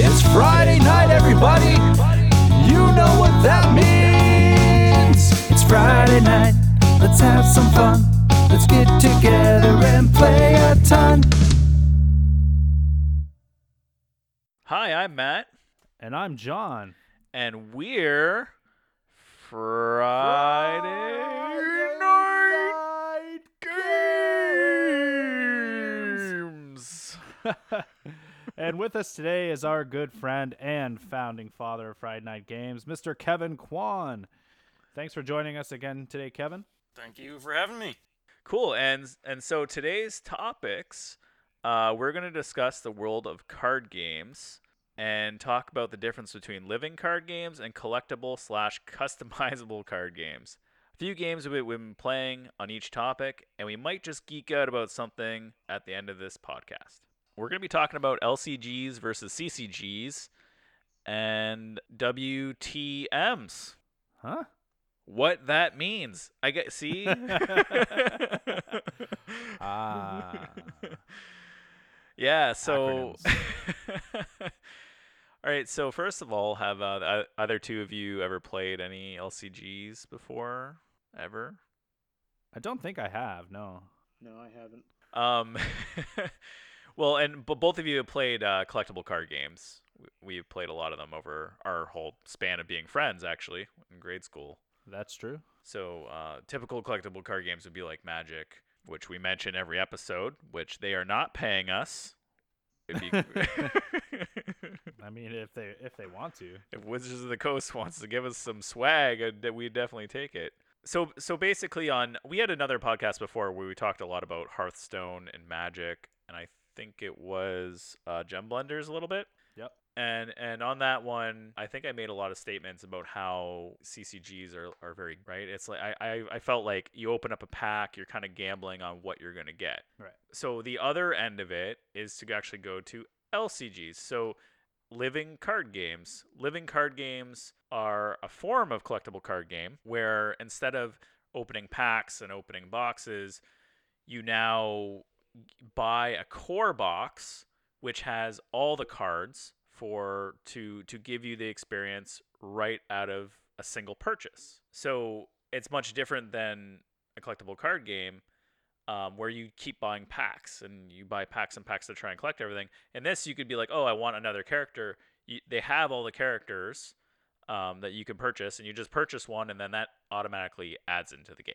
It's Friday night, everybody. You know what that means. It's Friday night. Let's have some fun. Let's get together and play a ton. Hi, I'm Matt, And I'm John. and we're Friday, Night Games. and with us today is our good friend and founding father of Friday Night Games, Mr. Kevin Kwan. Thanks for joining us again today, Kevin. Thank you for having me. Cool, and and so today's topics, uh, we're going to discuss the world of card games and talk about the difference between living card games and collectible slash customizable card games. A few games we- we've been playing on each topic, and we might just geek out about something at the end of this podcast. We're going to be talking about LCGs versus CCGs and WTMs. Huh? What that means. I get see? Ah. yeah, so All right, so first of all, have uh, the other two of you ever played any LCGs before? Ever? I don't think I have, no. No, I haven't. Um Well, and but both of you have played uh, collectible card games. We- We've played a lot of them over our whole span of being friends actually in grade school. That's true. So uh, typical collectible card games would be like Magic, which we mention every episode, which they are not paying us. Be- I mean, if they if they want to. if Wizards of the Coast wants to give us some swag, uh, that we'd definitely take it. So so basically, on we had another podcast before where we talked a lot about Hearthstone and Magic, and I think it was uh, Gem Blenders a little bit. Yep. And and on that one, I think I made a lot of statements about how CCGs are, are very right. It's like I, I, I felt like you open up a pack, you're kind of gambling on what you're gonna get. Right. So the other end of it is to actually go to LCGs. So living card games. Living card games are a form of collectible card game where instead of opening packs and opening boxes, you now buy a core box which has all the cards for to to give you the experience right out of a single purchase. So it's much different than a collectible card game um, where you keep buying packs and you buy packs and packs to try and collect everything. And this, you could be like, oh, I want another character. You, they have all the characters um, that you can purchase, and you just purchase one, and then that automatically adds into the game.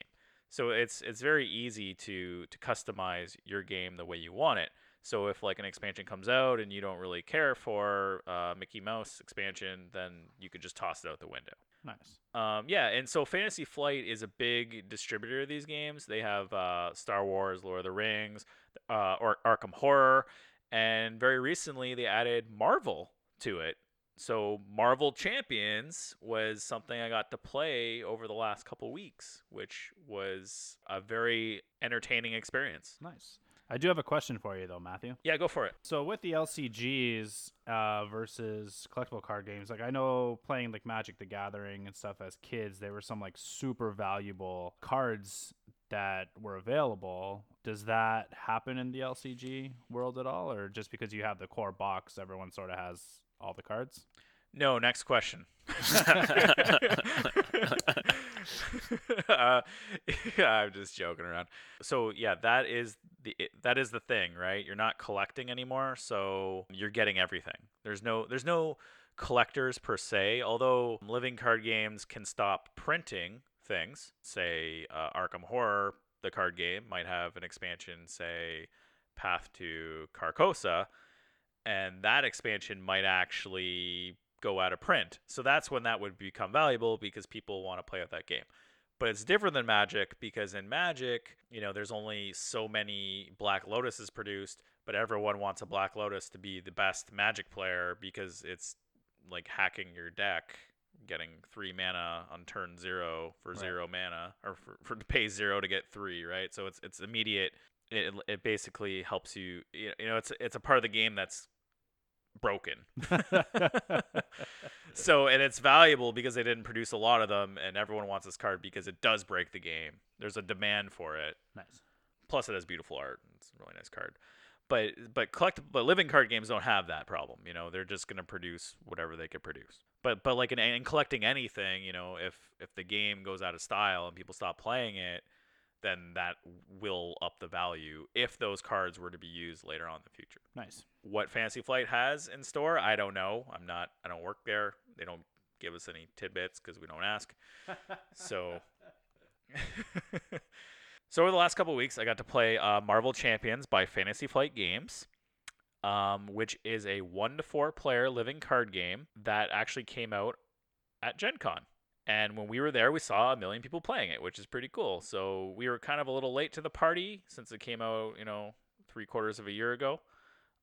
So it's it's very easy to to customize your game the way you want it. So if like an expansion comes out and you don't really care for uh, Mickey Mouse expansion, then you could just toss it out the window. Nice. Um, yeah, and so Fantasy Flight is a big distributor of these games. They have uh, Star Wars, Lord of the Rings, uh, or Arkham Horror, and very recently they added Marvel to it. So Marvel Champions was something I got to play over the last couple weeks, which was a very entertaining experience. Nice. I do have a question for you though, Matthew. Yeah, go for it. So with the LCGs uh, versus collectible card games, like I know playing like Magic the Gathering and stuff as kids, there were some like super valuable cards that were available. Does that happen in the LCG world at all, or just because you have the core box, everyone sort of has all the cards? No, next question. uh, yeah, I'm just joking around. So yeah, that is the that is the thing, right? You're not collecting anymore, so you're getting everything. There's no there's no collectors per se. Although living card games can stop printing things, say uh, Arkham Horror, the card game might have an expansion, say Path to Carcosa, and that expansion might actually go out of print. So that's when that would become valuable because people want to play with that game. But it's different than Magic because in Magic, you know, there's only so many Black Lotuses produced, but everyone wants a Black Lotus to be the best Magic player because it's like hacking your deck, getting three mana on turn zero for Right. zero mana, or for, for to pay zero to get three, right? So it's it's immediate. It, it basically helps you. You know, it's it's a part of the game that's broken. so and it's valuable because they didn't produce a lot of them, and everyone wants this card because it does break the game. There's a demand for it. nice. Plus, it has beautiful art. It's a really nice card. But but collect but living card games don't have that problem. You know, they're just gonna produce whatever they could produce. But but like in, in collecting anything, you know, if if the game goes out of style and people stop playing it, then that will up the value if those cards were to be used later on in the future. Nice. What Fantasy Flight has in store, I don't know. I'm not. I don't work there. They don't give us any tidbits because we don't ask. so. so over the last couple of weeks, I got to play uh, Marvel Champions by Fantasy Flight Games, um, which is a one to four player living card game that actually came out at Gen Con. And when we were there, we saw a million people playing it, which is pretty cool. So we were kind of a little late to the party since it came out, you know, three quarters of a year ago.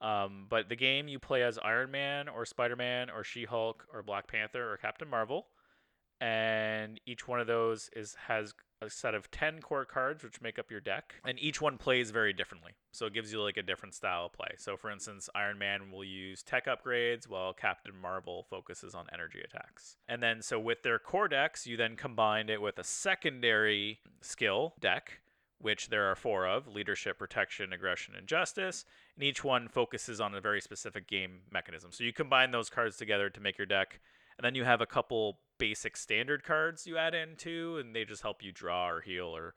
Um, but the game you play as Iron Man or Spider Man or She Hulk or Black Panther or Captain Marvel, and each one of those is has a set of 10 core cards which make up your deck and each one plays very differently. So it gives you like a different style of play. So for instance iron man will use tech upgrades while captain marvel focuses on energy attacks. And then so with their core decks you then combined it with a secondary skill deck which there are four of leadership protection aggression and justice and each one focuses on a very specific game mechanism. So you combine those cards together to make your deck and then you have a couple basic standard cards you add in too, and they just help you draw or heal or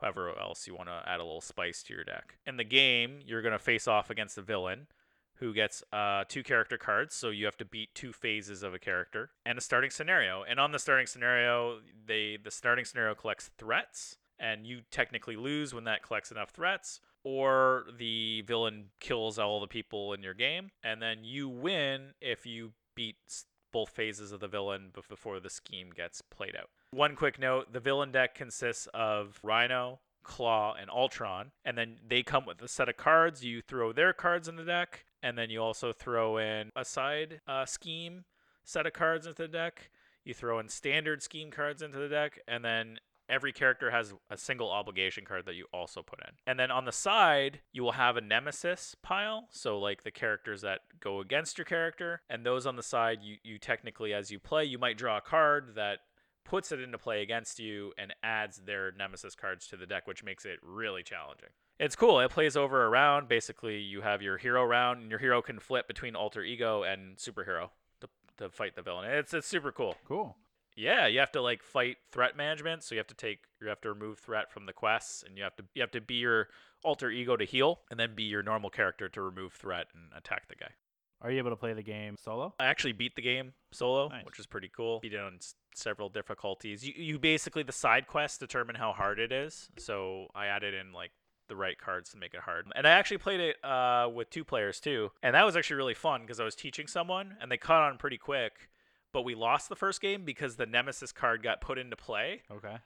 however else you want to add a little spice to your deck. In the game, you're going to face off against a villain who gets uh, two character cards, so you have to beat two phases of a character, and a starting scenario. And on the starting scenario, they the starting scenario collects threats, and you technically lose when that collects enough threats, or the villain kills all the people in your game, and then you win if you beat both phases of the villain before the scheme gets played out. One quick note the villain deck consists of Rhino, Klaw, and Ultron, and then they come with a set of cards. You throw their cards in the deck, and then you also throw in a side uh, scheme set of cards into the deck. You throw in standard scheme cards into the deck, and then every character has a single obligation card that you also put in. And then on the side, you will have a nemesis pile. So like the characters that go against your character. And those on the side, you, you technically, as you play, you might draw a card that puts it into play against you and adds their nemesis cards to the deck, which makes it really challenging. It's cool. It plays over a round. Basically, you have your hero round, and your hero can flip between alter ego and superhero to, to fight the villain. It's it's super cool. Cool. Yeah, you have to like fight threat management. So you have to take you have to remove threat from the quests, and you have to you have to be your alter ego to heal, and then be your normal character to remove threat and attack the guy. Are you able to play the game solo? I actually beat the game solo, Nice. which is pretty cool. Beat it on s- several difficulties. You you basically the side quests determine how hard it is. So I added in like the right cards to make it hard. And I actually played it uh, with two players too, and that was actually really fun because I was teaching someone, and they caught on pretty quick. But we lost the first game because the nemesis card got put into play, Okay.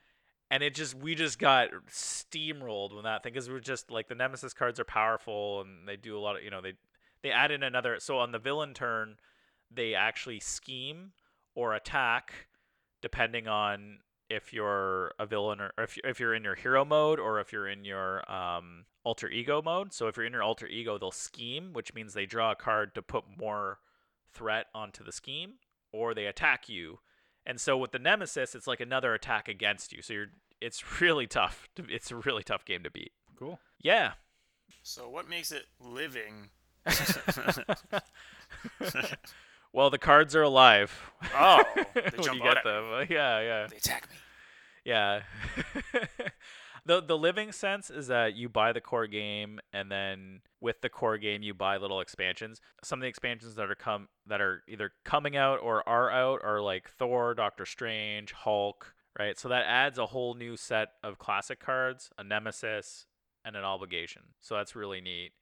and it just we just got steamrolled when that thing because we're just like the nemesis cards are powerful and they do a lot of you know they they add in another so on the villain turn they actually scheme or attack depending on if you're a villain or if, if you're in your hero mode or if you're in your um, alter ego mode. So if you're in your alter ego they'll scheme which means they draw a card to put more threat onto the scheme or they attack you and so with the nemesis it's like another attack against you so you're it's really tough to, it's a really tough game to beat Cool. yeah So what makes it living? well the cards are alive Oh, they when jump you get them yeah yeah They attack me. Yeah. The the living sense is that you buy the core game and then with the core game you buy little expansions. Some of the expansions that are come that are either coming out or are out are like Thor, Doctor Strange, Hulk, right? So that adds a whole new set of classic cards, a nemesis, and an obligation. So that's really neat.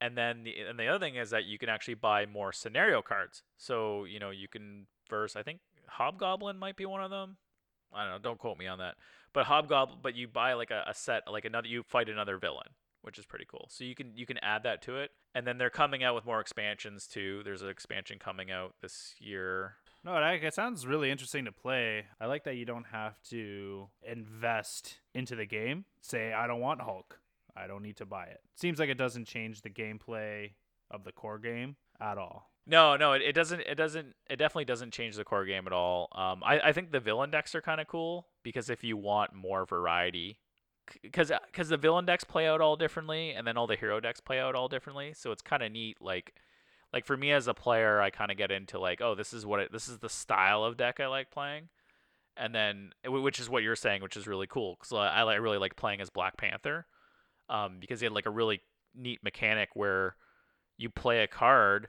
And then the and the other thing is that you can actually buy more scenario cards. So, you know, you can verse I think Hobgoblin might be one of them. I don't know. Don't quote me on that. But Hobgoblin, but you buy like a, a set, like another, you fight another villain, which is pretty cool. So you can you can add that to it, and then they're coming out with more expansions too. There's an expansion coming out this year. No, it, it sounds really interesting to play. I like that you don't have to invest into the game. Say, I don't want Hulk. I don't need to buy it. Seems like it doesn't change the gameplay of the core game at all. No, no, it, it doesn't. It doesn't. It definitely doesn't change the core game at all. Um, I, I think the villain decks are kind of cool because if you want more variety, because because the villain decks play out all differently, and then all the hero decks play out all differently. So it's kind of neat. Like like for me as a player, I kind of get into like, oh, this is what it, this is the style of deck I like playing, and then which is what you're saying, which is really cool because I, I really like playing as Black Panther, um, because he had like a really neat mechanic where you play a card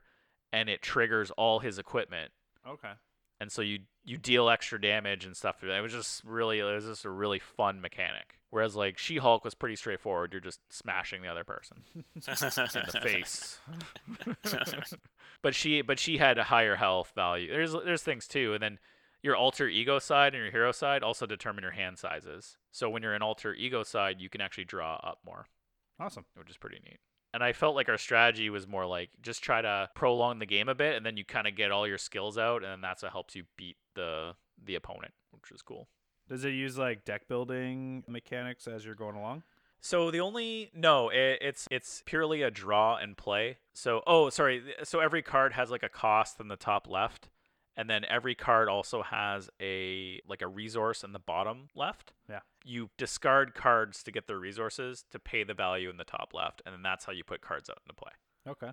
and it triggers all his equipment Okay. and so you you deal extra damage and stuff. It was just really it was just a really fun mechanic. Whereas like She Hulk was pretty straightforward. You're just smashing the other person in the face. but she but she had a higher health value. There's there's things too, and then your alter ego side and your hero side also determine your hand sizes. So when you're an alter ego side, you can actually draw up more Awesome. which is pretty neat. And I felt like our strategy was more like just try to prolong the game a bit, and then you kind of get all your skills out, and that's what helps you beat the the opponent, which is cool. Does it use like deck building mechanics as you're going along? So the only no, it, it's it's purely a draw and play. So oh sorry, so every card has like a cost in the top left, and then every card also has a like a resource in the bottom left. Yeah. You discard cards to get the resources to pay the value in the top left, and then that's how you put cards out into play. Okay.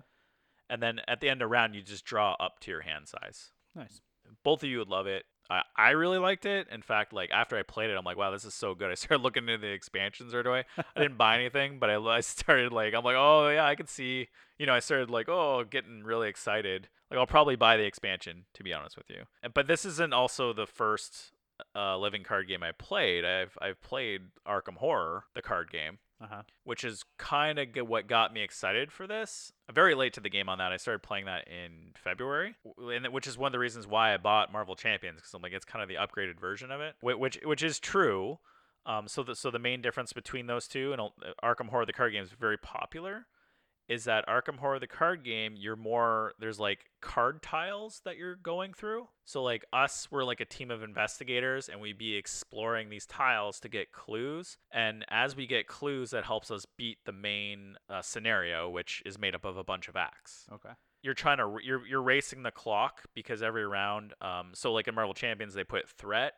And then at the end of round, you just draw up to your hand size. Nice. Both of you would love it. I, I really liked it. In fact, like after I played it, I'm like, wow, this is so good. I started looking into the expansions right away. I didn't buy anything, but I, I started like, I'm like, oh yeah, I can see. You know, I started like, oh, getting really excited. Like I'll probably buy the expansion to be honest with you. And- But this isn't also the first uh, living card game I played. I've I've played Arkham Horror, the card game Uh huh. which is kind of what got me excited for this. I'm very late to the game on that. I started playing that in February, and which is one of the reasons why I bought Marvel Champions because I'm like it's kind of the upgraded version of it, which which is true. Um, so the so the main difference between those two and uh, Arkham Horror the card game is very popular. Is that Arkham Horror the card game? You're more there's like card tiles that you're going through. So like us, we're like a team of investigators, and we'd be exploring these tiles to get clues. And as we get clues, that helps us beat the main uh, scenario, which is made up of a bunch of acts Okay. you're trying to you're you're racing the clock because every round um so like in Marvel Champions they put threat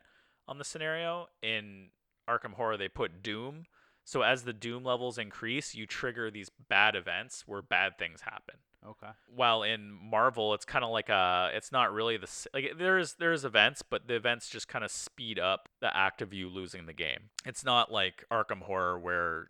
on the scenario in Arkham Horror they put doom so as the doom levels increase you trigger these bad events where bad things happen. Okay. while in Marvel it's kind of like a it's not really the like there's there's events but the events just kind of speed up the act of you losing the game. It's not like Arkham Horror where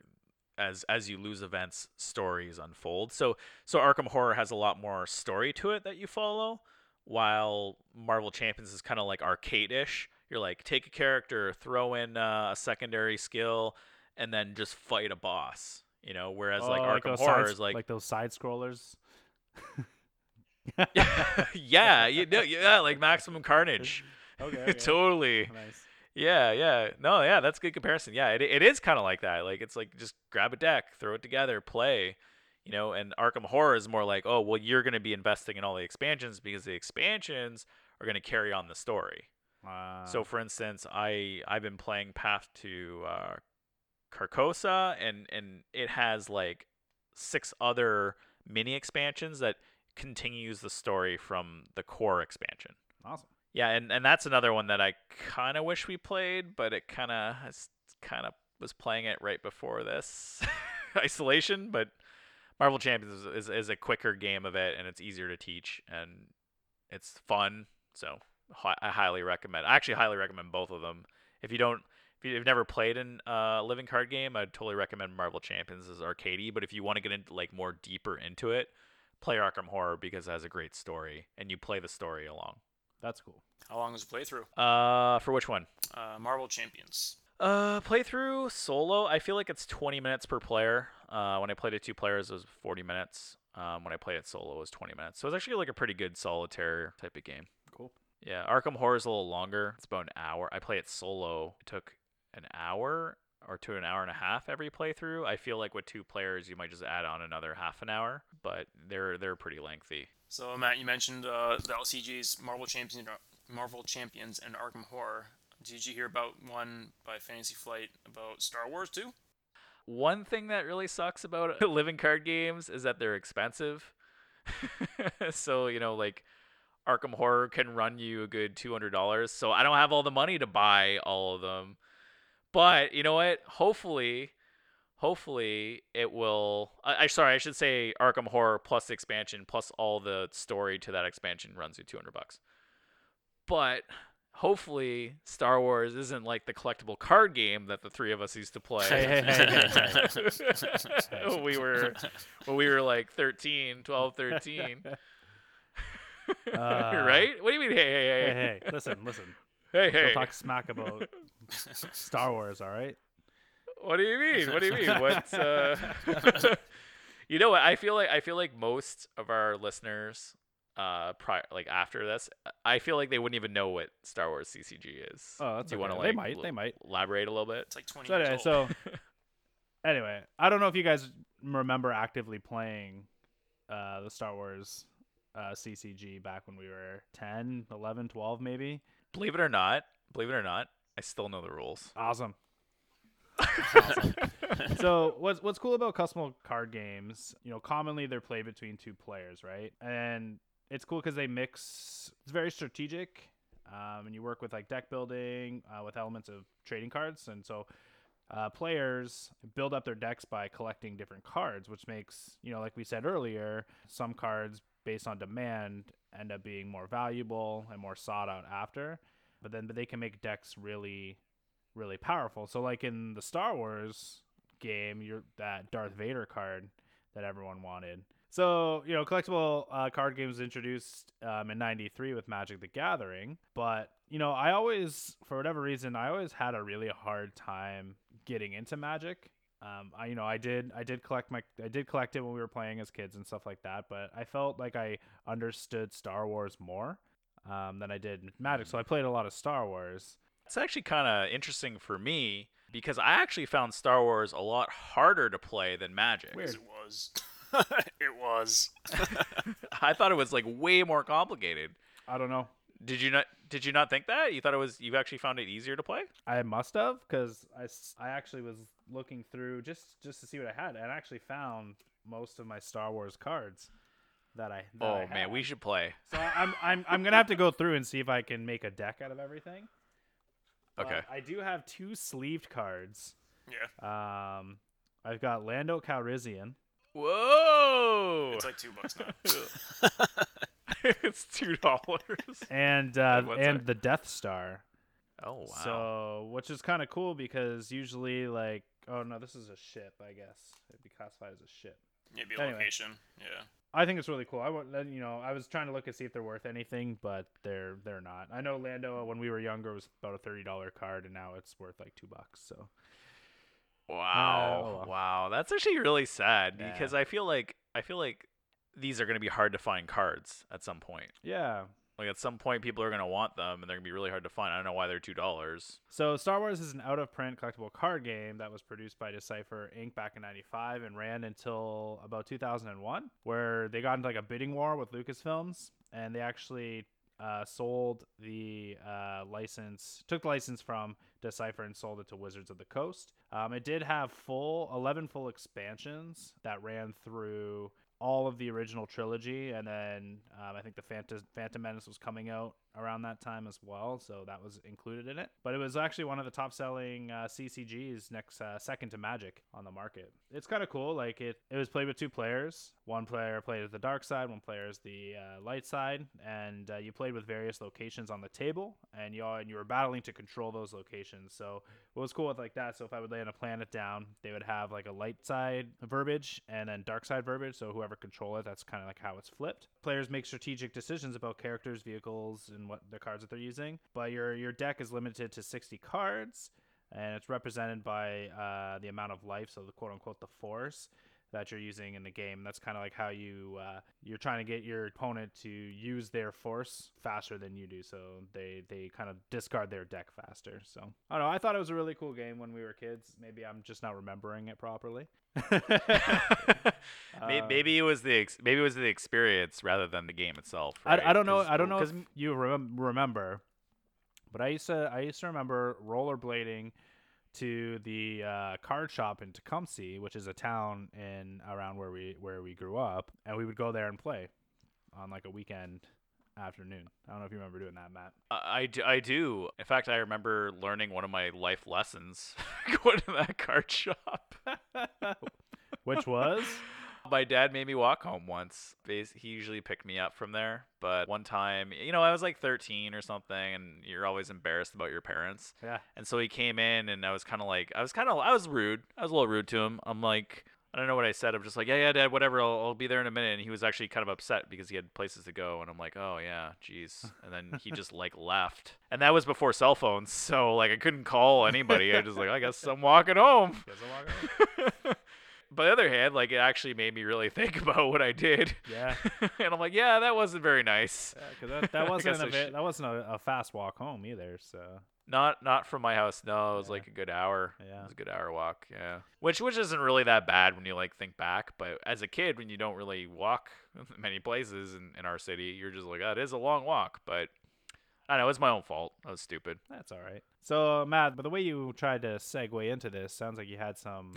as as you lose events stories unfold. So so Arkham Horror has a lot more story to it that you follow while Marvel Champions is kind of like arcade-ish. You're like take a character throw in uh, a secondary skill and then just fight a boss you know whereas like Oh, Arkham those Horror side- is like like those side scrollers. yeah, you know, yeah, like Maximum Carnage. Okay. totally. Nice. Yeah, yeah. No, yeah, that's a good comparison. Yeah, it, it is kind of like that. Like it's like just grab a deck, throw it together, play. You know, and Arkham Horror is more like, oh, well, you're going to be investing in all the expansions because the expansions are going to carry on the story. Uh, So, for instance, I I've been playing Path to uh, Carcosa, and and it has like six other mini expansions that continues the story from the core expansion. awesome. Yeah, and, and that's another one that I kind of wish we played, but it kind of kind of was playing it right before this isolation. But Marvel Champions is, is, is a quicker game of it, and it's easier to teach, and it's fun. So hi- I highly recommend. I actually highly recommend both of them. If you don't, if you've never played in a living card game, I'd totally recommend Marvel Champions as arcadey. But if you want to get into like more deeper into it, play Arkham Horror because it has a great story, and you play the story along. That's cool. How long is the playthrough? Uh, for which one? Uh, Marvel Champions. Uh, playthrough solo. I feel like it's 20 minutes per player. Uh, when I played it two players, it was 40 minutes. Um, when I played it solo, it was 20 minutes. So it's actually like a pretty good solitaire type of game. Cool. Yeah, Arkham Horror is a little longer. It's about an hour. I play it solo. It took an hour or to an hour and a half every playthrough. I feel like with two players, you might just add on another half an hour, but they're they're pretty lengthy. So Matt, you mentioned uh, the LCG's Marvel Champions, Marvel Champions, and Arkham Horror. Did you hear about one by Fantasy Flight about Star Wars too? One thing that really sucks about living card games is that they're expensive. so, you know, like Arkham Horror can run you a good $200. So I don't have all the money to buy all of them. But you know what? Hopefully, hopefully it will. I, I sorry, I should say Arkham Horror plus the expansion plus all the story to that expansion runs you two hundred bucks. But hopefully, Star Wars isn't like the collectible card game that the three of us used to play. Hey, hey, hey, when we were when we were like 13, 12, 13. Uh, right? What do you mean? Hey, hey, hey, Hey, hey, listen, listen. hey, Don't hey. talk smack about Star Wars, all right? What do you mean? What do you mean? What? Uh... you know what? I feel like I feel like most of our listeners, uh, prior like after this, I feel like they wouldn't even know what Star Wars CCG is. Oh, that's do you want to like They might, l- they might. elaborate a little bit? It's like 20 So years anyway, old. so anyway, I don't know if you guys remember actively playing uh, the Star Wars uh, CCG back when we were 10, 11, 12 maybe. Believe it or not, believe it or not, I still know the rules. Awesome. Awesome. so what's what's cool about custom card games? You know, commonly they're played between two players, right? And it's cool because they mix. It's very strategic, um, and you work with like deck building uh, with elements of trading cards, and so uh, players build up their decks by collecting different cards, which makes you know, like we said earlier, some cards based on demand end up being more valuable and more sought out after. But then, but they can make decks really really powerful. So like in the Star Wars game, you're that Darth Vader card that everyone wanted. So you know, collectible uh, card games introduced um, in '93 with Magic: The Gathering, but you know, I always, for whatever reason, I always had a really hard time getting into Magic. Um, I you know, I did, I did collect my, I did collect it when we were playing as kids and stuff like that, but I felt like I understood Star Wars more um, than I did Magic. So I played a lot of Star Wars. It's actually kind of interesting for me because I actually found Star Wars a lot harder to play than Magic. Weird. It was. it was. I thought it was like way more complicated. I don't know. Did you not? Did you not think that? You thought it was? You actually found it easier to play? I must have because I, I actually was looking through just just to see what I had and I actually found most of my Star Wars cards that I that oh I man, we should play. so I'm I'm I'm gonna have to go through and see if I can make a deck out of everything. But Okay. I do have two sleeved cards. Yeah. Um, I've got Lando Calrissian. Whoa! It's like two bucks now. it's two dollars. and uh, and it? the Death Star. Oh wow. So, which is kind of cool because usually, like, oh no, this is a ship. I guess it'd be classified as a ship. Maybe a Anyway. location. Yeah. I think it's really cool. I want, uh, you know, I was trying to look and see if they're worth anything, but they're they're not. I know Lando when we were younger was about a thirty dollar card, and now it's worth like two bucks. So Wow. oh well. Wow. That's actually really sad Yeah. because I feel like I feel like these are going to be hard to find cards at some point. yeah. Like at some point people are going to want them and they're going to be really hard to find. I don't know why they're $2. So Star Wars is an out of print collectible card game that was produced by Decipher Inc. back in '95 and ran until about 2001, where they got into like a bidding war with Lucasfilms, and they actually uh, sold the uh, license, took the license from Decipher and sold it to Wizards of the Coast. Um, it did have full 11 full expansions that ran through all of the original trilogy, and then um, I think the Phantom, Phantom Menace was coming out around that time as well, so that was included in it. But it was actually one of the top-selling uh, CCGs, next uh, second to Magic on the market. It's kind of cool. Like it, it was played with two players. One player played as the dark side, one player is the uh, light side, and uh, you played with various locations on the table, and you all, and you were battling to control those locations. So what was cool with like that? So if I would land a planet down, they would have like a light side verbiage and then dark side verbiage. So whoever control it, that's kind of like how it's flipped. Players make strategic decisions about characters, vehicles, and what the cards that they're using. But your your deck is limited to 60 cards, and it's represented by uh, the amount of life, so the quote unquote the force that you're using in the game. That's kind of like how you uh, you're trying to get your opponent to use their force faster than you do, so they they kind of discard their deck faster. So I don't know. I thought it was a really cool game when we were kids. Maybe I'm just not remembering it properly. May- Uh, maybe it was the ex- maybe it was the experience rather than the game itself. I, right? I don't know. I don't know if you remem- remember, but I used to I used to remember rollerblading to the uh, card shop in Tecumseh, which is a town in around where we where we grew up, and we would go there and play on like a weekend afternoon. I don't know if you remember doing that, Matt. I, I do, I do. In fact, I remember learning one of my life lessons going to that card shop. Which was? My dad made me walk home once. He usually picked me up from there, but one time, you know, I was like 13 or something, and you're always embarrassed about your parents. Yeah. And so he came in, and I was kind of like, I was kind of, I was rude. I was a little rude to him. I'm like, I don't know what I said. I'm just like, yeah, yeah, dad, whatever. I'll, I'll be there in a minute. And he was actually kind of upset because he had places to go. And I'm like, oh yeah, jeez. And then he just like left. And that was before cell phones, so like I couldn't call anybody. I just like, I guess I'm walking home. but on the other hand, like it actually made me really think about what I did. Yeah. and I'm like, yeah, that wasn't very nice. Because that, that wasn't guess a should- that wasn't a, a fast walk home either. So Not not from my house. No, it was Yeah. like a good hour. Yeah. It was a good hour walk. Yeah. Which which isn't really that bad when you like think back, but as a kid when you don't really walk many places in, in our city, you're just like, oh, it is a long walk. But I don't know, it's my own fault. I was stupid. that's all right. So uh, Matt, but the way you tried to segue into this sounds like you had some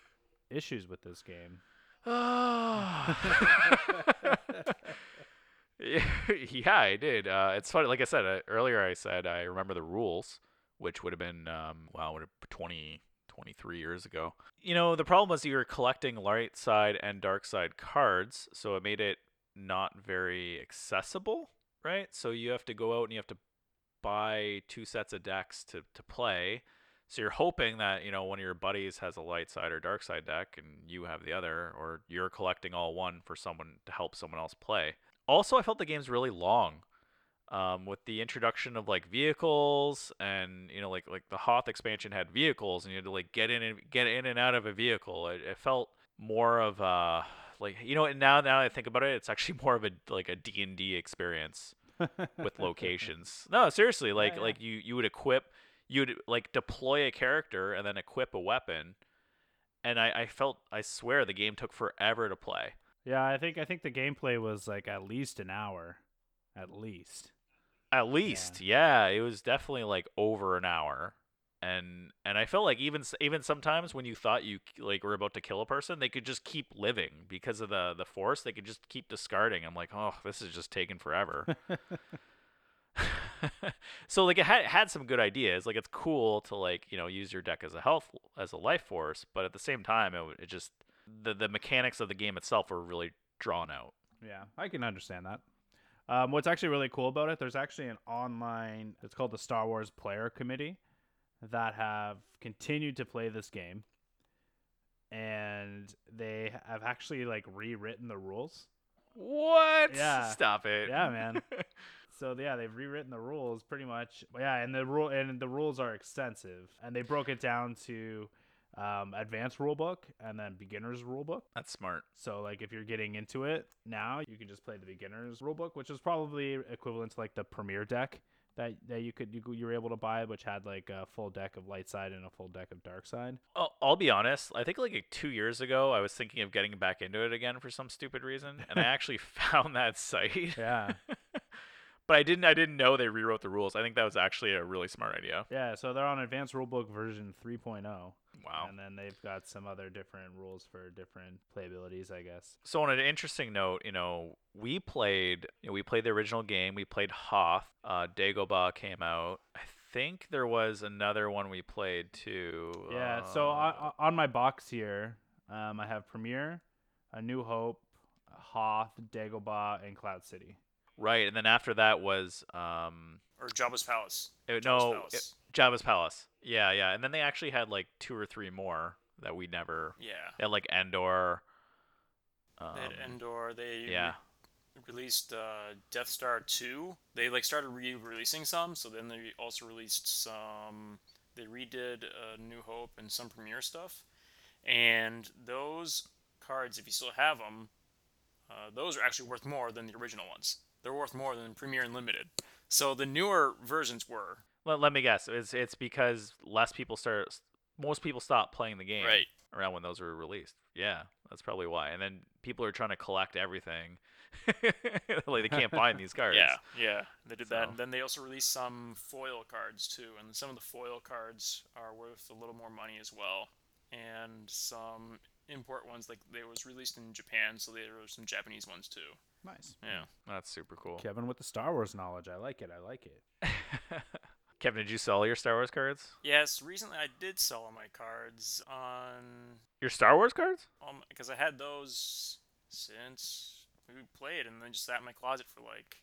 issues with this game. yeah, I did. Uh, it's funny. Like I said uh, earlier, I said I remember the rules, which would have been um, wow, would have 20, 23 years ago. You know, the problem was you were collecting light side and dark side cards, so it made it not very accessible, right? So you have to go out and you have to buy two sets of decks to to play. So you're hoping that you know one of your buddies has a light side or dark side deck, and you have the other, or you're collecting all one for someone to help someone else play. Also, I felt the game's really long, um, with the introduction of like vehicles, and you know, like like the Hoth expansion had vehicles, and you had to like get in and get in and out of a vehicle. It, it felt more of a like you know, and now now I think about it, it's actually more of a like a D and D experience with locations. No, seriously, like yeah. like you you would equip, you would like deploy a character and then equip a weapon, and I I felt I swear the game took forever to play. Yeah, I think I think the gameplay was like at least an hour, at least. At least, yeah. it was definitely like over an hour, and and I felt like even even sometimes when you thought you like were about to kill a person, they could just keep living because of the the force. They could just keep discarding. I'm like, oh, this is just taking forever. so like it had had some good ideas. Like it's cool to like you know use your deck as a health as a life force, but at the same time, it, it just the the mechanics of the game itself were really drawn out. Yeah, I can understand that. Um, what's actually really cool about it, there's actually an online, it's called the Star Wars Player Committee, that have continued to play this game. And they have actually like rewritten the rules. What? Yeah. Stop it. Yeah, man. So yeah, they've rewritten the rules pretty much. Yeah, and the rule and the rules are extensive, and they broke it down to um, advanced rulebook and then beginners rulebook. That's smart. So like if you're getting into it now, you can just play the beginners rulebook, which is probably equivalent to like the premier deck that that you could you, you were able to buy, which had like a full deck of light side and a full deck of dark side. I'll, I'll be honest. I think like two years ago, I was thinking of getting back into it again for some stupid reason, and I actually found that site. Yeah, but I didn't. I didn't know they rewrote the rules. I think that was actually a really smart idea. yeah. So they're on advanced rulebook version 3.0. Wow. And then they've got some other different rules for different playabilities, I guess. So on an interesting note, you know, we played. You know, we played the original game. We played Hoth. Uh, Dagobah came out. I think there was another one we played too. Yeah. So uh, on, on my box here, um, I have Premiere, A New Hope, Hoth, Dagobah, and Cloud City. right, and then after that was um, Or Jabba's Palace. it- Jabba's no, Palace. it- Jabba's Palace. Yeah, yeah, and then they actually had like two or three more that we never. yeah. They had like Endor. Um, They had Endor. They yeah. re- released uh, Death Star 2. They like started re-releasing some, so then they also released some. They redid uh, New Hope and some premiere stuff, and those cards, if you still have them, uh, those are actually worth more than the original ones. They're worth more than Premiere and Limited. So the newer versions were Let, let me guess. It's it's because less people start. Most people stop playing the game right. around when those were released. Yeah, that's probably why. And then people are trying to collect everything. like they can't find these cards. Yeah, yeah, they did that. And then they also released some foil cards too, and some of the foil cards are worth a little more money as well. And some import ones, like they was released in Japan, so there were some Japanese ones too. Nice. Yeah. That's super cool. Kevin with the Star Wars knowledge. I like it. I like it. Kevin, did you sell your Star Wars cards? Yes, recently I did sell all my cards on Your Star Wars cards? um because I had those since we played and then just sat in my closet for like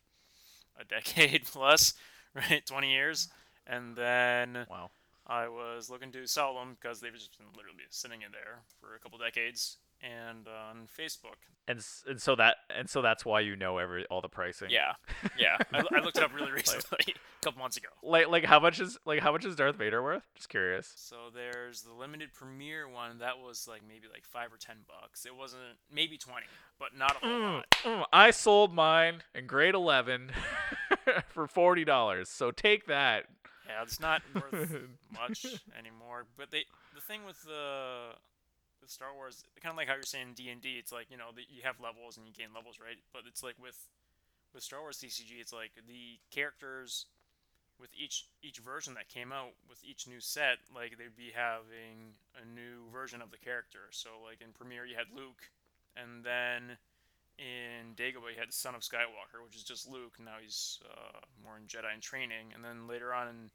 a decade plus, right? 20 years. And then Wow. I was looking to sell them because they've just been literally sitting in there for a couple decades. And on Facebook, And and so that and so that's why you know every all the pricing. yeah, yeah, I, I looked it up really recently, a couple months ago. Like like how much is like how much is Darth Vader worth? Just curious. So there's the limited premiere one that was like maybe like five or ten bucks. It wasn't maybe twenty, but not a whole Mm, lot. mm, I sold mine in grade 11 for $40. So take that. Yeah, it's not worth much anymore. But they the thing with the with Star Wars, kind of like how you're saying D and D, it's like you know that you have levels and you gain levels, right? But it's like with with Star Wars TCG, it's like the characters with each each version that came out with each new set, like they'd be having a new version of the character. So like in Premiere, you had Luke, and then in Dagobah, you had Son of Skywalker, which is just Luke. Now he's uh, more in Jedi in training, and then later on in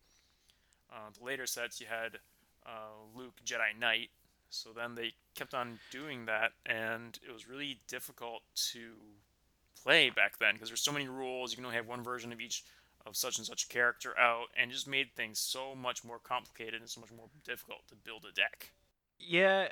uh, the later sets, you had uh, Luke Jedi Knight. So then they kept on doing that, and it was really difficult to play back then because there's so many rules. You can only have one version of each of such and such character out, and it just made things so much more complicated and so much more difficult to build a deck. Yeah.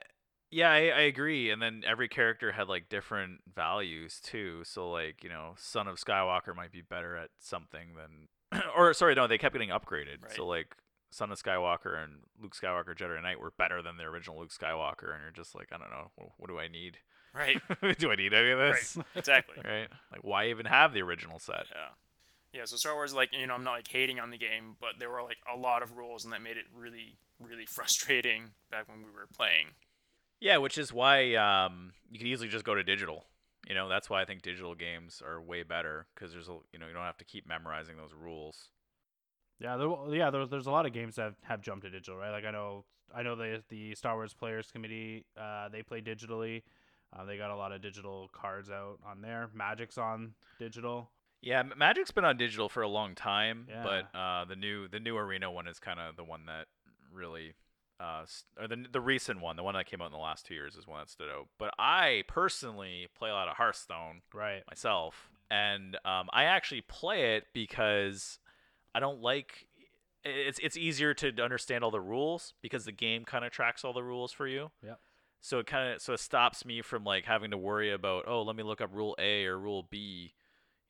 Yeah, I, I agree. And then every character had like different values too. So like, you know, Son of Skywalker might be better at something than or sorry, no, they kept getting upgraded. Right. So like Son of Skywalker and Luke Skywalker Jedi Knight were better than the original Luke Skywalker and you're just like, I don't know, what, what do I need? Right. do I need any of this? Right. exactly. Right? Like why even have the original set? Yeah. Yeah, so Star Wars, like, you know, I'm not like hating on the game, but there were like a lot of rules, and that made it really, really frustrating back when we were playing. Yeah, which is why um, you can easily just go to digital. You know, that's why I think digital games are way better because there's a you know you don't have to keep memorizing those rules. Yeah, there, yeah. There's there's a lot of games that have, have jumped to digital, right? Like I know I know the the Star Wars Players Committee, uh, they play digitally. Uh, they got a lot of digital cards out on there. Magic's on digital. Yeah, Magic's been on digital for a long time, Yeah. but uh, the new the new arena one is kind of the one that really, uh, or the the recent one, the one that came out in the last two years, is one that stood out. But I personally play a lot of Hearthstone Right. myself, and um, I actually play it because I don't like. It's it's easier to understand all the rules because the game kind of tracks all the rules for you. Yep. So it kind of so it stops me from like having to worry about oh let me look up rule A or rule B,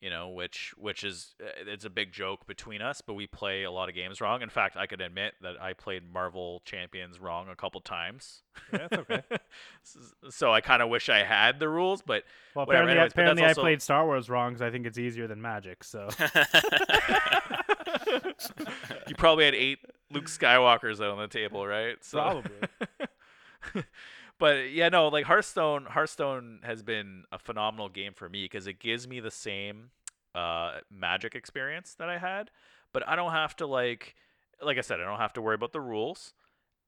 you know which which is uh, it's a big joke between us, but we play a lot of games wrong. In fact, I could admit that I played Marvel Champions wrong a couple times. Yeah, that's okay. So I kind of wish I had the rules, but Well, apparently, anyways, but apparently I also- played Star Wars wrong because I think it's easier than Magic. So you probably had eight Luke Skywalkers on the table, right? So, Probably. but yeah, no, like Hearthstone. Hearthstone has been a phenomenal game for me because it gives me the same uh, Magic experience that I had, but I don't have to like, like I said, I don't have to worry about the rules.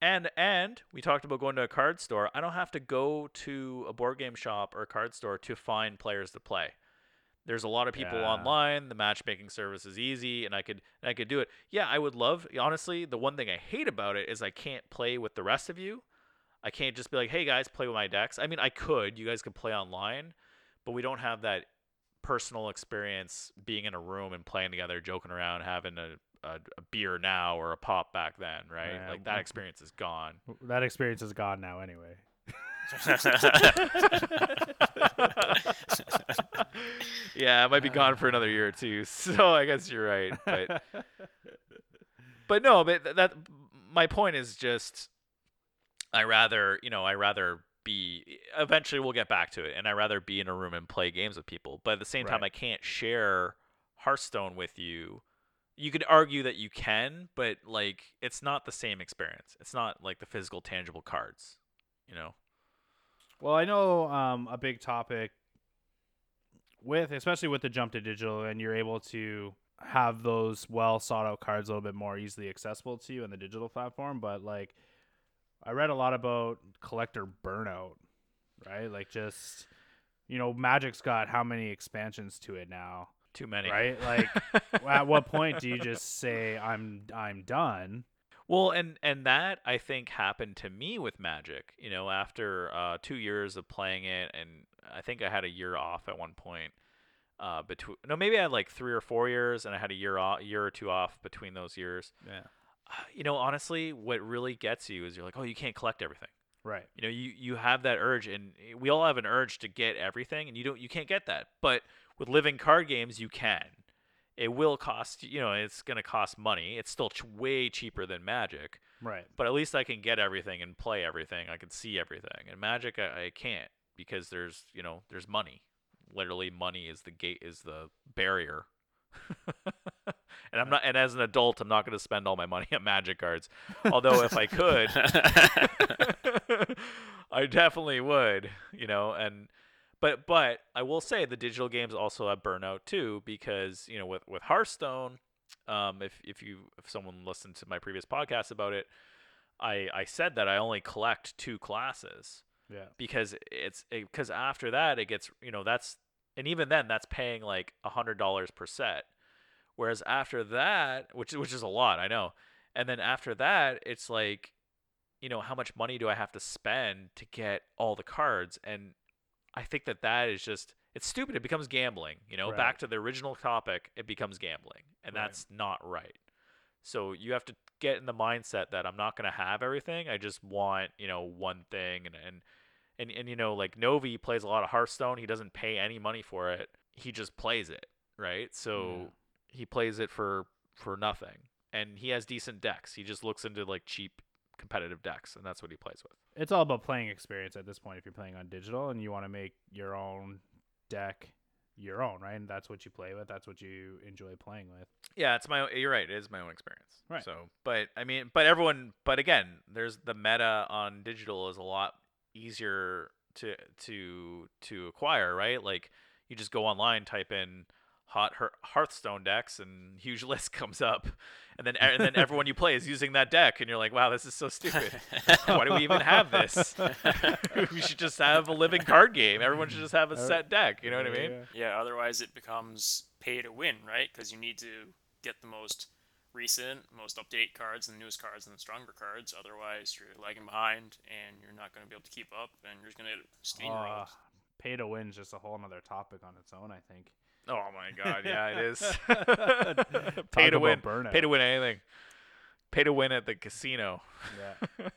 And and we talked about going to a card store. I don't have to go to a board game shop or a card store to find players to play. There's a lot of people Yeah. online. The matchmaking service is easy, and I could and I could do it. Yeah, I would love. Honestly, the one thing I hate about it is I can't play with the rest of you. I can't just be like, "Hey guys, play with my decks." I mean, I could. You guys could play online, but we don't have that personal experience being in a room and playing together, joking around, having a a, a beer now or a pop back then, right? Yeah, like that experience is gone. that experience is gone now, anyway. yeah, it might be gone for another year or two. So I guess you're right, but but no, but th- that my point is just I rather, you know, I rather be eventually we'll get back to it and I rather be in a room and play games with people. But at the same time I can't share Hearthstone with you. You could argue that you can, but like it's not the same experience. It's not like the physical tangible cards, you know. Well, I know um, a big topic with, especially with the jump to digital, and you're able to have those well sought out cards a little bit more easily accessible to you in the digital platform. But like, I read a lot about collector burnout, right? Like just you know, Magic's got how many expansions to it now, Too many. right? Like, at what point do you just say I'm I'm done? Well, and and that I think happened to me with Magic. You know, after uh, two years of playing it, and I think I had a year off at one point. Uh, between no, maybe I had like three or four years, and I had a year off, year or two off between those years. Yeah. You know, honestly, what really gets you is you're like, oh, you can't collect everything. Right. You know, you you have that urge, and we all have an urge to get everything, and you don't, you can't get that. But with living card games, you can. It will cost, you know, it's going to cost money. It's still ch- way cheaper than Magic, Right. but at least I can get everything and play everything. I can see everything. And Magic, I, I can't because there's, you know, there's money. Literally, money is the gate, is the barrier. and I'm not, and as an adult, I'm not going to spend all my money on Magic cards. Although if I could, I definitely would, you know, and but but I will say the digital games also have burnout too because you know with with Hearthstone, um, if if you if someone listened to my previous podcast about it, I I said that I only collect two classes Yeah. because it's because after that it gets you know that's and even then that's paying like a hundred dollars per set, whereas after that which which is a lot I know, and then after that it's like, you know how much money do I have to spend to get all the cards and I think that that is just it's stupid it becomes gambling you know Right. back to the original topic it becomes gambling and Right. that's not right. So you have to get in the mindset that I'm not going to have everything. I just want, you know, one thing and and and, and you know, like Novi plays a lot of Hearthstone. He doesn't pay any money for it. He just plays it, right? So Yeah. he plays it for for nothing. And he has decent decks. He just looks into like cheap competitive decks and that's what he plays with. It's all about playing experience at this point. If you're playing on digital and you want to make your own deck your own, right? And that's what you play with. That's what you enjoy playing with. Yeah, it's my own, you're right. It is my own experience. Right. So, but I mean, but everyone, but again, there's the meta on digital is a lot easier to to to acquire, right? Like you just go online, type in hot Hearthstone decks, and huge list comes up, and then and then everyone you play is using that deck, and you're like, wow, this is so stupid. Why do we even have this? we should just have a living card game. Everyone should just have a set deck. You know what I mean? Yeah, otherwise it becomes pay to win, right? Because you need to get the most recent, most update cards and the newest cards and the stronger cards. Otherwise, you're lagging behind and you're not going to be able to keep up and you're just going to get steamrolled. Uh, pay to win is just a whole other topic on its own, I think. Oh my god, yeah, it is. Pay to win. burnout. Pay to win anything. Pay to win at the casino. Yeah.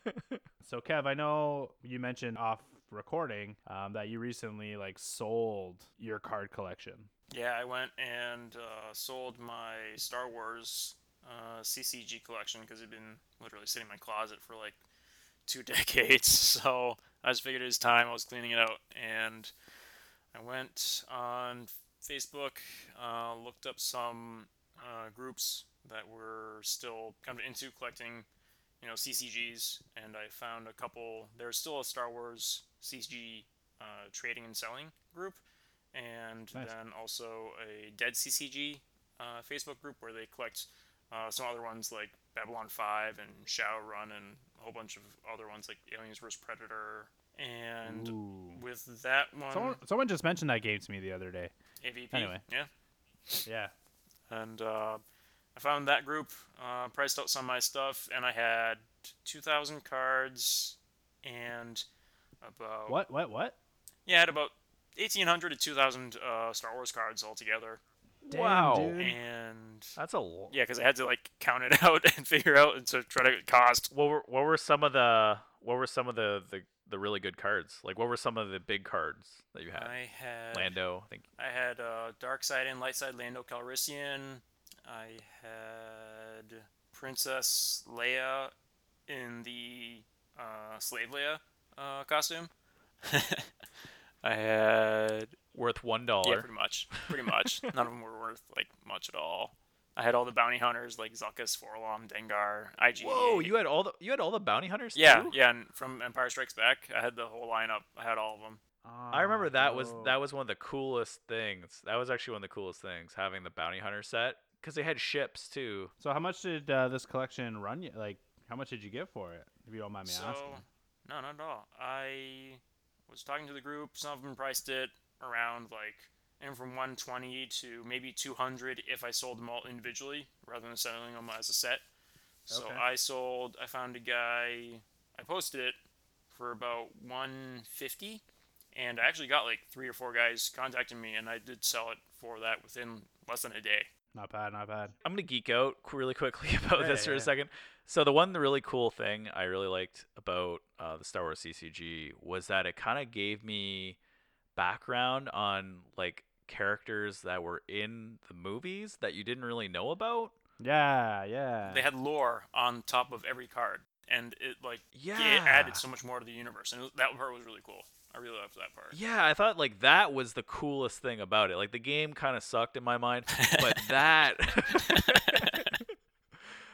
so Kev, I know you mentioned off recording um, that you recently like sold your card collection. Yeah, I went and uh, sold my Star Wars uh, CCG collection because it'd been literally sitting in my closet for like two decades. So I just figured it was time. I was cleaning it out, and I went on Facebook, uh, looked up some uh, groups that were still kind of into collecting, you know, CCGs, and I found a couple. There's still a Star Wars CCG uh, trading and selling group, and Nice. then also a Dead CCG uh, Facebook group where they collect uh, some other ones like Babylon 5 and Shadowrun and a whole bunch of other ones like Aliens vs Predator. And Ooh. with that one, Someone, someone just mentioned that game to me the other day. AVP, Anyway. yeah. Yeah. And uh, I found that group, uh, priced out some of my stuff, and I had 2,000 cards and about What? What? What? Yeah, I had about 1,800 to 2,000 uh, Star Wars cards altogether. Damn, Wow. dude. And That's a l- yeah, because I had to like count it out and figure out and to try to cost. What were what were some of the what were some of the the, the really good cards? Like what were some of the big cards that you had? I had Lando, I think. I had uh, Dark Side and Light Side Lando Calrissian. I had Princess Leia in the uh, Slave Leia uh, costume. I had Worth one yeah, pretty much, pretty much. None of them were worth like much at all. I had all the bounty hunters like Zuckuss, 4-LOM, Dengar, IG. Whoa, you had all the you had all the bounty hunters yeah, too? yeah, and from Empire Strikes Back, I had the whole lineup. I had all of them. I remember that was Oh, that was one of the coolest things. That was actually one of the coolest things having the bounty hunter set because they had ships too. So how much did uh, this collection run you? Like, how much did you get for it? If you don't mind me so, asking. no, not at all. I was talking to the group. Some of them priced it around like and from 120 to maybe 200 if I sold them all individually rather than selling them as a set. So Okay. I sold. I found a guy. I posted it for about 150, and I actually got like three or four guys contacting me, and I did sell it for that within less than a day. Not bad, not bad. I'm gonna geek out really quickly about Yeah, this yeah, for a yeah. second. So the one the really cool thing I really liked about uh, the Star Wars CCG was that it kind of gave me background on like characters that were in the movies that you didn't really know about. Yeah, yeah. They had lore on top of every card, and it like Yeah. it added so much more to the universe, and that part was really cool. I really loved that part. Yeah, I thought like that was the coolest thing about it. Like the game kind of sucked in my mind, but that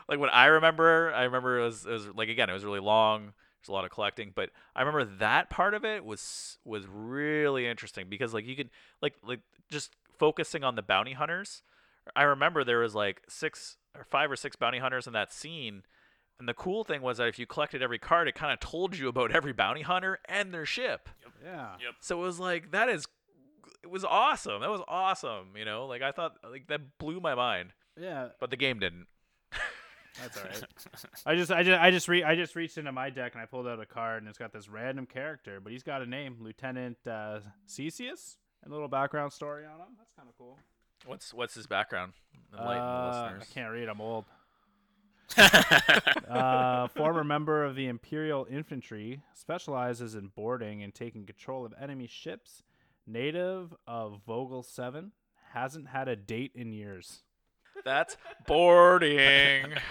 like what I remember, I remember it was it was like again, it was really long. There's a lot of collecting, but I remember that part of it was was really interesting because like you could like like just focusing on the bounty hunters. I remember there was like six or five or six bounty hunters in that scene. And the cool thing was that if you collected every card, it kind of told you about every bounty hunter and their ship. yeah. Yep. So it was like that is it was awesome. That was awesome, you know? Like I thought like that blew my mind. Yeah. But the game didn't. That's all right. I just, I just, I just, re- I just reached into my deck and I pulled out a card and it's got this random character, but he's got a name, Lieutenant uh, Cesius, and a little background story on him. That's kind of cool. What's what's his background? Enlighten the Uh, I can't read. I'm old. uh, former member of the Imperial Infantry, specializes in boarding and taking control of enemy ships. Native of Vogel Seven, hasn't had a date in years. That's boarding.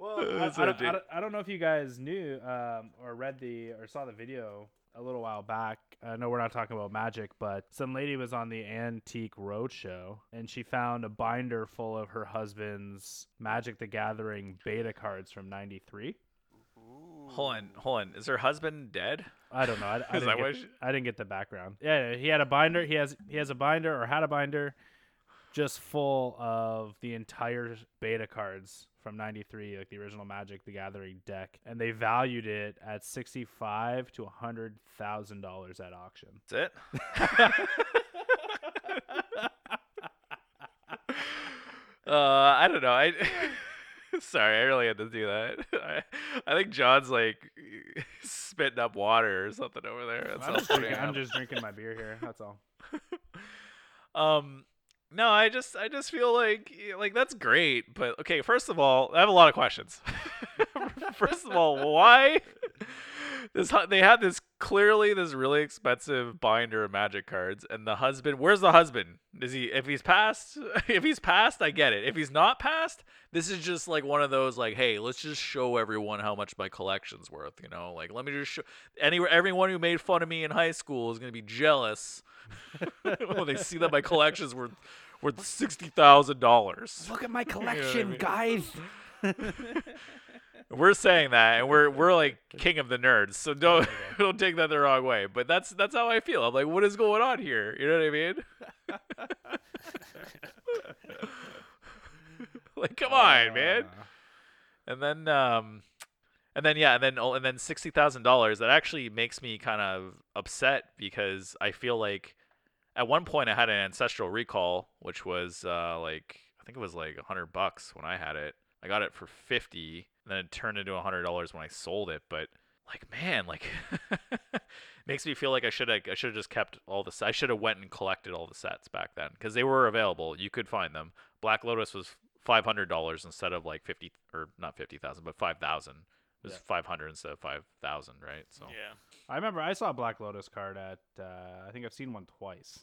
Well, I, I, don't, I, I I don't know if you guys knew um, or read the or saw the video a little while back. I know we're not talking about magic, but some lady was on the Antique Roadshow and she found a binder full of her husband's Magic the Gathering beta cards from '93. Hold on, hold on. Is her husband dead? I don't know. I, I, Is didn't that get, why she- I didn't get the background. Yeah, he had a binder. He has he has a binder or had a binder just full of the entire beta cards from 93 like the original magic the gathering deck and they valued it at 65 to 100 thousand dollars at auction That's it. uh, I don't know. I sorry, I really had to do that. I, I think John's like spitting up water or something over there. That's I'm just, drinking, I'm just drinking my beer here that's all Um, no, I just I just feel like like that's great, but okay. First of all, I have a lot of questions. first of all, why this they had this clearly this really expensive binder of magic cards, and the husband. Where's the husband? Is he if he's passed? If he's passed, I get it. If he's not passed, this is just like one of those like, hey, let's just show everyone how much my collection's worth. You know, like let me just show any everyone who made fun of me in high school is gonna be jealous when they see that my collection's worth worth sixty thousand dollars. look at my collection, mean? guys We're saying that, and we're we're like king of the nerds, so don't don't take that the wrong way. But that's that's how I feel. I'm like, what is going on here? You know what I mean? like, come on, man. And then um, and then yeah, and then oh, and then sixty thousand dollars. That actually makes me kind of upset because I feel like at one point I had an ancestral recall, which was uh like I think it was like a hundred bucks when I had it. I got it for fifty, and then it turned into a hundred dollars when I sold it. But like, man, like makes me feel like I should have I should have just kept all the. I should have went and collected all the sets back then because they were available. You could find them. Black Lotus was five hundred dollars instead of like fifty or not fifty thousand, but five thousand. It was Yeah. five hundred instead of five thousand, right? So Yeah. i remember i saw a black lotus card at uh, i think i've seen one twice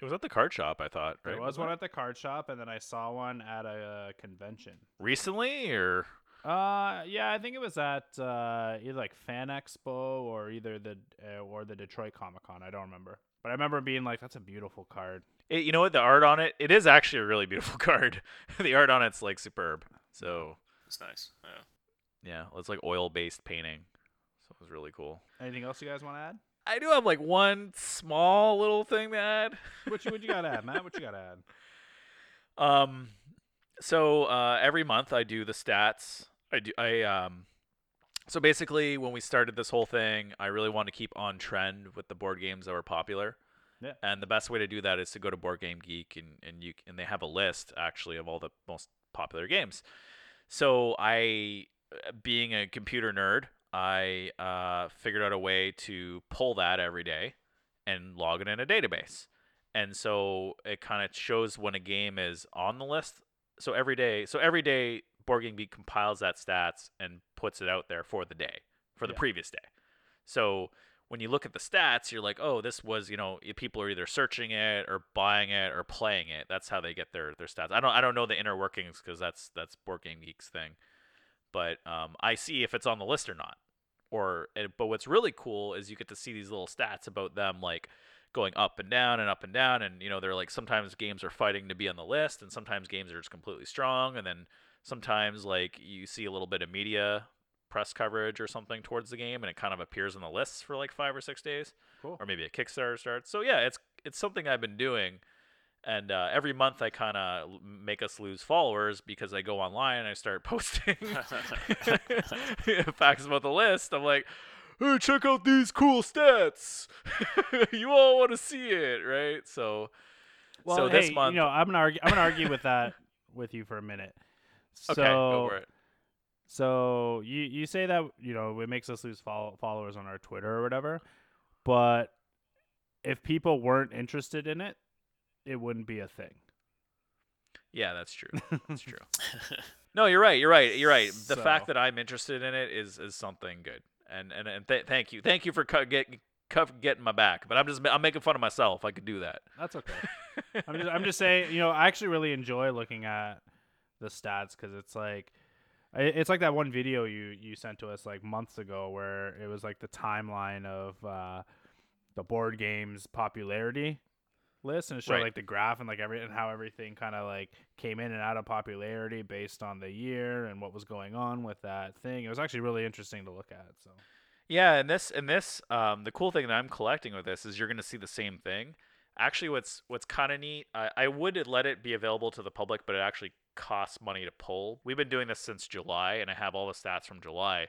it was at the card shop. I thought. Right? there was Wasn't one it? at the card shop and then i saw one at a, uh convention recently, or Uh, yeah, I think it was at uh, either like Fan Expo or either the uh, or the Detroit Comic Con. I don't remember, but I remember being like, "That's a beautiful card." It, you know what? The art on it, it is actually a really beautiful card. the art on it's like superb. So It's nice. Yeah. yeah, it's like oil based painting. So it was really cool. Anything else you guys want to add? I do have like one small little thing to add. What you what you got to add, Matt? What you got to add? Um, so uh, every month I do the stats. I do I um So basically, when we started this whole thing, I really want to keep on trend with the board games that were popular. Yeah. And the best way to do that is to go to Board Game Geek and, and you and they have a list actually of all the most popular games. So I, being a computer nerd, I uh, figured out a way to pull that every day and log it in a database. And so it kind of shows when a game is on the list. So every day, so every day, Board Game Geek compiles that stats and puts it out there for the day, for the Yeah. previous day. So when you look at the stats, you're like, oh, this was, you know, people are either searching it or buying it or playing it. That's how they get their their stats. I don't I don't know the inner workings because that's that's Board Game Geek's thing, but um, I see if it's on the list or not. Or but what's really cool is you get to see these little stats about them like going up and down and up and down and you know they're like sometimes games are fighting to be on the list and sometimes games are just completely strong and then sometimes like you see a little bit of media press coverage or something towards the game and it kind of appears on the lists for like five or six days Cool. or maybe a kickstarter starts so yeah it's it's something i've been doing and uh, every month i kind of make us lose followers because i go online and i start posting facts about the list i'm like hey check out these cool stats you all want to see it right so Well, so hey, this month you know, I'm gonna argue. I'm gonna argue with that with you for a minute. So, okay go for it so you you say that you know it makes us lose follow- followers on our Twitter or whatever, but if people weren't interested in it, it wouldn't be a thing. yeah that's true that's true No, you're right. You're right. You're right. The So- fact that I'm interested in it is is something good. And and, and th- thank you, thank you for cu- get, cu- getting my back. But I'm just I'm making fun of myself. I could do that. That's okay. I'm just I'm just saying, you know, I actually really enjoy looking at the stats because it's like it's like that one video you you sent to us like months ago where it was like the timeline of uh, the board games popularity list and it showed Right. like the graph and like every and how everything kind of like came in and out of popularity based on the year and what was going on with that thing. It was actually really interesting to look at. So Yeah, and this and this um, the cool thing that I'm collecting with this is you're going to see the same thing. Actually, what's what's kind of neat, I, I would let it be available to the public, but it actually costs money to pull. We've been doing this since July, and I have all the stats from July.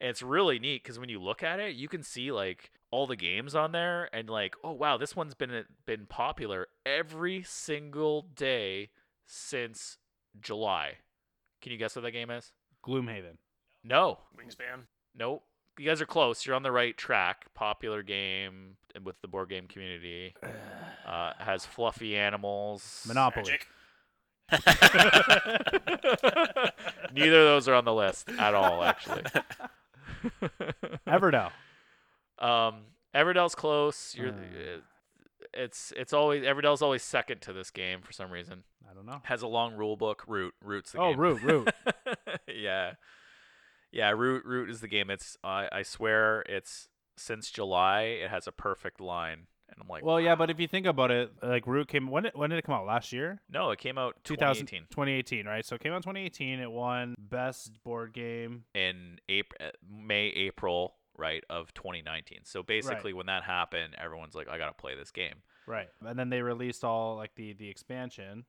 And it's really neat because when you look at it, you can see like all the games on there, and like, oh wow, this one's been been popular every single day since July. Can you guess what that game is? Gloomhaven. No, Wingspan. Nope. You guys are close. You're on the right track. Popular game with the board game community. Uh, has fluffy animals. Monopoly. Magic. Neither of those are on the list at all, actually. Everdell. um, Everdell's close. You're. Uh. It's it's always Everdell's always second to this game for some reason. I don't know. Has a long rule book. Root. Root's the game. Oh, game. Root, Root. yeah, yeah. Root Root is the game. It's I I swear it's since July. It has a perfect line, and I'm like, Well, yeah, but if you think about it, like Root came when did, when did it come out? Last year? no, it came out 2000 2018 2018, right? So it came out 2018. It won best board game. in April, uh, May April right of 2019. So basically, when that happened, everyone's like, I gotta play this game. Right. And then they released all like the the expansion,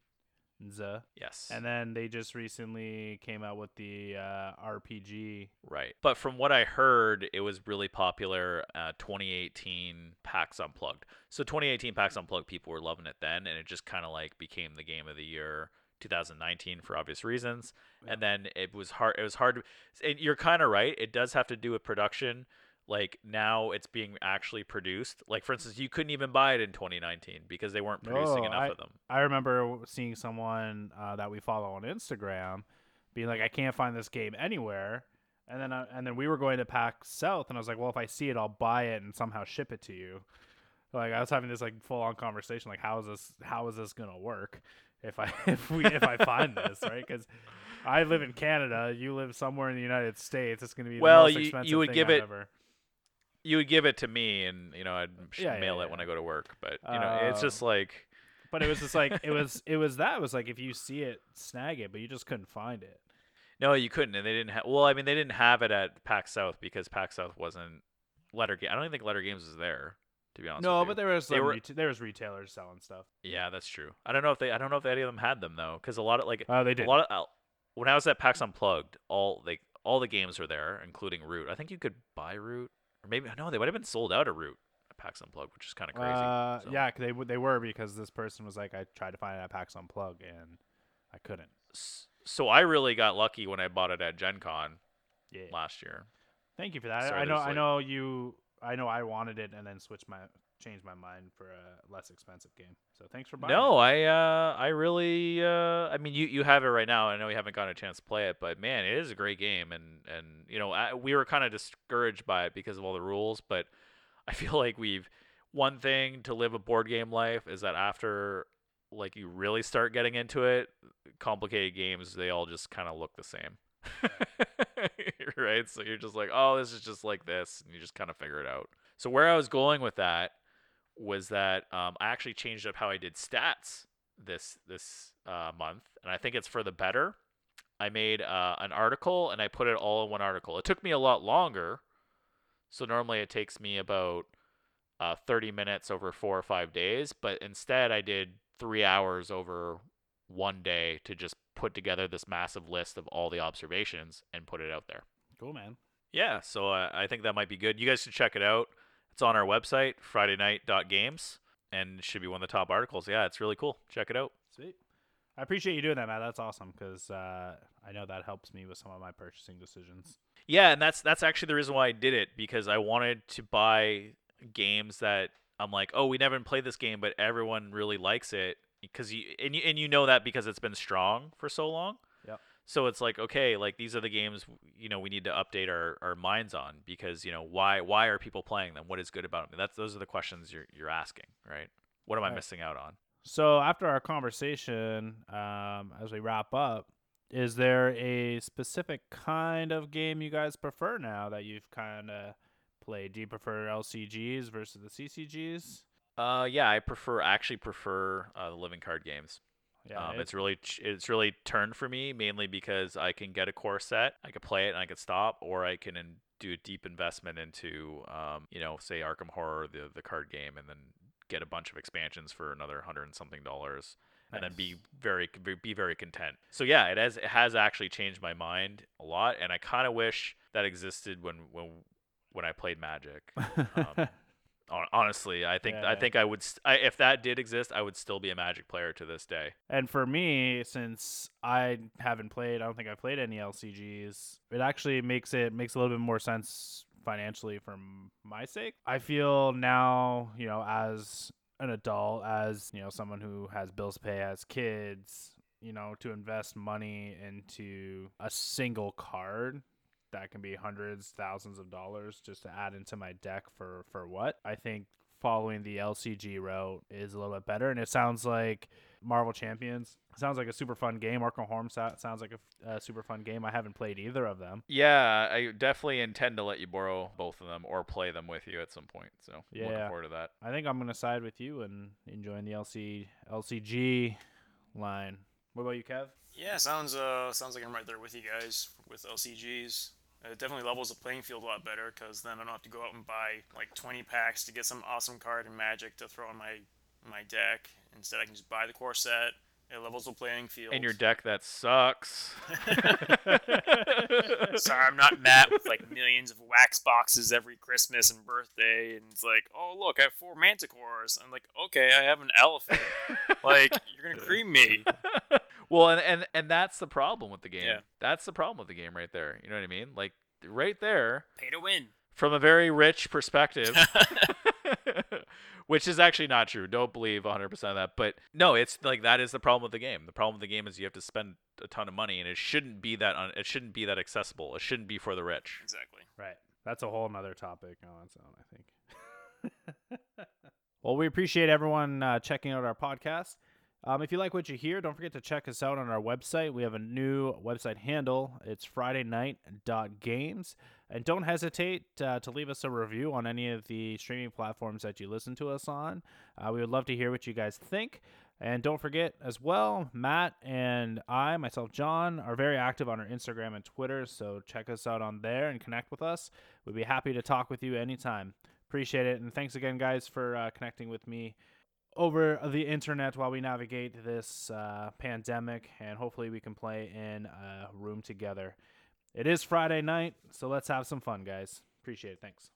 Yes, and then they just recently came out with the uh, RPG. right. But from what I heard, it was really popular. Uh, 2018 PAX Unplugged. So 2018 PAX Unplugged, people were loving it then, and it just kind of like became the game of the year. 2019 for obvious reasons and then it was hard it was hard to, and you're kind of right it does have to do with production like now it's being actually produced like for instance you couldn't even buy it in 2019 because they weren't producing No, enough of them I remember seeing someone uh, that we follow on Instagram being like, "I can't find this game anywhere." And then, uh, and then we were going to PAX South, and I was like, "Well, if I see it, I'll buy it and somehow ship it to you." Like I was having this like full on conversation, like, "How is this? How is this gonna work if I if we if I find this right?" Because I live in Canada, you live somewhere in the United States. It's gonna be Well, the most you- you would thing give I've it- ever- you would give it to me and you know i'd Yeah, yeah, mail it when i go to work but you know it's Uh, just like But it was just like it was it was that it was like if you see it, snag it, but you just couldn't find it. no you couldn't and they didn't have well i mean they didn't have it at PAX south because PAX south wasn't Leder Game i don't even think Leder Games was there to be honest No, but there was some were- reta- there was retailers selling stuff. yeah that's true i don't know if they i don't know if any of them had them though because a lot of like Oh, they did a lot of uh, when i was at pax unplugged all like all the games are there, including Root. I think you could buy Root, or maybe no, they would have been sold out of Root at PAX Unplugged, which is kind of crazy. Uh, So- Yeah, they they were because this person was like, I tried to find it at PAX Unplug and I couldn't. So I really got lucky when I bought it at Gen Con Yeah. last year. Thank you for that. Sorry, I know. there's, I like- know you. I know. I wanted it and then switched my changed my mind for a less expensive game. So thanks for buying. No, it. I uh, I really uh, I mean you you have it right now. I know you haven't gotten a chance to play it, but man, it is a great game, and and you know I, we were kind of discouraged by it because of all the rules, but I feel like we've one thing to live a board game life is that after like you really start getting into it, complicated games they all just kind of look the same. right? So you're just like, "Oh, this is just like this." And you just kind of figure it out. So where I was going with that was that um, I actually changed up how I did stats this this uh, month, and I think it's for the better. I made uh, an article and I put it all in one article. It took me a lot longer, so normally it takes me about uh, 30 minutes over four or five days, but instead I did three hours over one day to just put together this massive list of all the observations and put it out there. Cool, man. Yeah, so uh, I think that might be good. You guys should check it out. It's on our website, FridayNight.Games, and should be one of the top articles. Yeah, it's really cool. Check it out. Sweet. I appreciate you doing that, Matt. That's awesome because uh, I know that helps me with some of my purchasing decisions. Yeah, and that's that's actually the reason why I did it because I wanted to buy games that I'm like, oh, we never played this game, but everyone really likes it because you and you and you know that because it's been strong for so long. So it's like, okay, like these are the games you know we need to update our, our minds on because you know why why are people playing them? What is good about them? That's those are the questions you're you're asking, right? What am I Right. missing out on? So after our conversation, um, as we wrap up, is there a specific kind of game you guys prefer now that you've kind of played? Do you prefer LCGs versus the CCGs? Uh, yeah, I prefer actually prefer uh, the living card games. Yeah, um, it's really it's really turned for me mainly because I can get a core set, I could play it and I could stop, or I can in- do a deep investment into, um, you know, say Arkham Horror, the the card game, and then get a bunch of expansions for another hundred and something dollars, and then be very be very content. So yeah, it has it has actually changed my mind a lot, and I kind of wish that existed when when when I played Magic. um, Honestly, I think Yeah, I yeah. think I would st- I, if that did exist, I would still be a Magic player to this day. And for me, since I haven't played, I don't think I've played any LCGs. It actually makes it makes a little bit more sense financially for my sake. I feel now, you know, as an adult, as you know, someone who has bills to pay, has kids, you know, to invest money into a single card that can be hundreds, thousands of dollars just to add into my deck for for what? I think following the LCG route is a little bit better, and it sounds like Marvel Champions sounds like a super fun game. Arkham Horror sounds like a super fun game. I haven't played either of them. Yeah, I definitely intend to let you borrow both of them or play them with you at some point. So looking Yeah. forward to that. I think I'm gonna side with you and enjoying the LC LCG line. What about you, Kev? Yeah, sounds uh sounds like I'm right there with you guys with LCGs. Uh, it definitely levels the playing field a lot better because then I don't have to go out and buy like 20 packs to get some awesome card in Magic to throw in my my deck. Instead, I can just buy the core set. It levels the playing field. And your deck that sucks. Sorry, I'm not Matt with like millions of wax boxes every Christmas and birthday, and it's like, oh look, I have four Manticores. I'm like, okay, I have an elephant. like, you're gonna cream me. well, and, and and that's the problem with the game. Yeah. That's the problem with the game right there. You know what I mean? Like right there, Pay to win. from a very rich perspective. Which is actually not true. Don't believe 100% of that. But no, it's like that is the problem with the game. The problem with the game is you have to spend a ton of money and it shouldn't be that un- it shouldn't be that accessible. It shouldn't be for the rich. Exactly. Right. That's a whole nother topic on its own, I think. well, we appreciate everyone uh, checking out our podcast. Um, if you like what you hear, don't forget to check us out on our website. We have a new website handle. It's FridayNight.Games. And don't hesitate uh, to leave us a review on any of the streaming platforms that you listen to us on. Uh, we would love to hear what you guys think. And don't forget as well, Matt and I, myself, John, are very active on our Instagram and Twitter. So check us out on there and connect with us. We'd be happy to talk with you anytime. Appreciate it. And thanks again, guys, for uh, connecting with me over the internet while we navigate this uh, pandemic. And hopefully we can play in a room together It is Friday night, so let's have some fun, guys. Appreciate it. Thanks.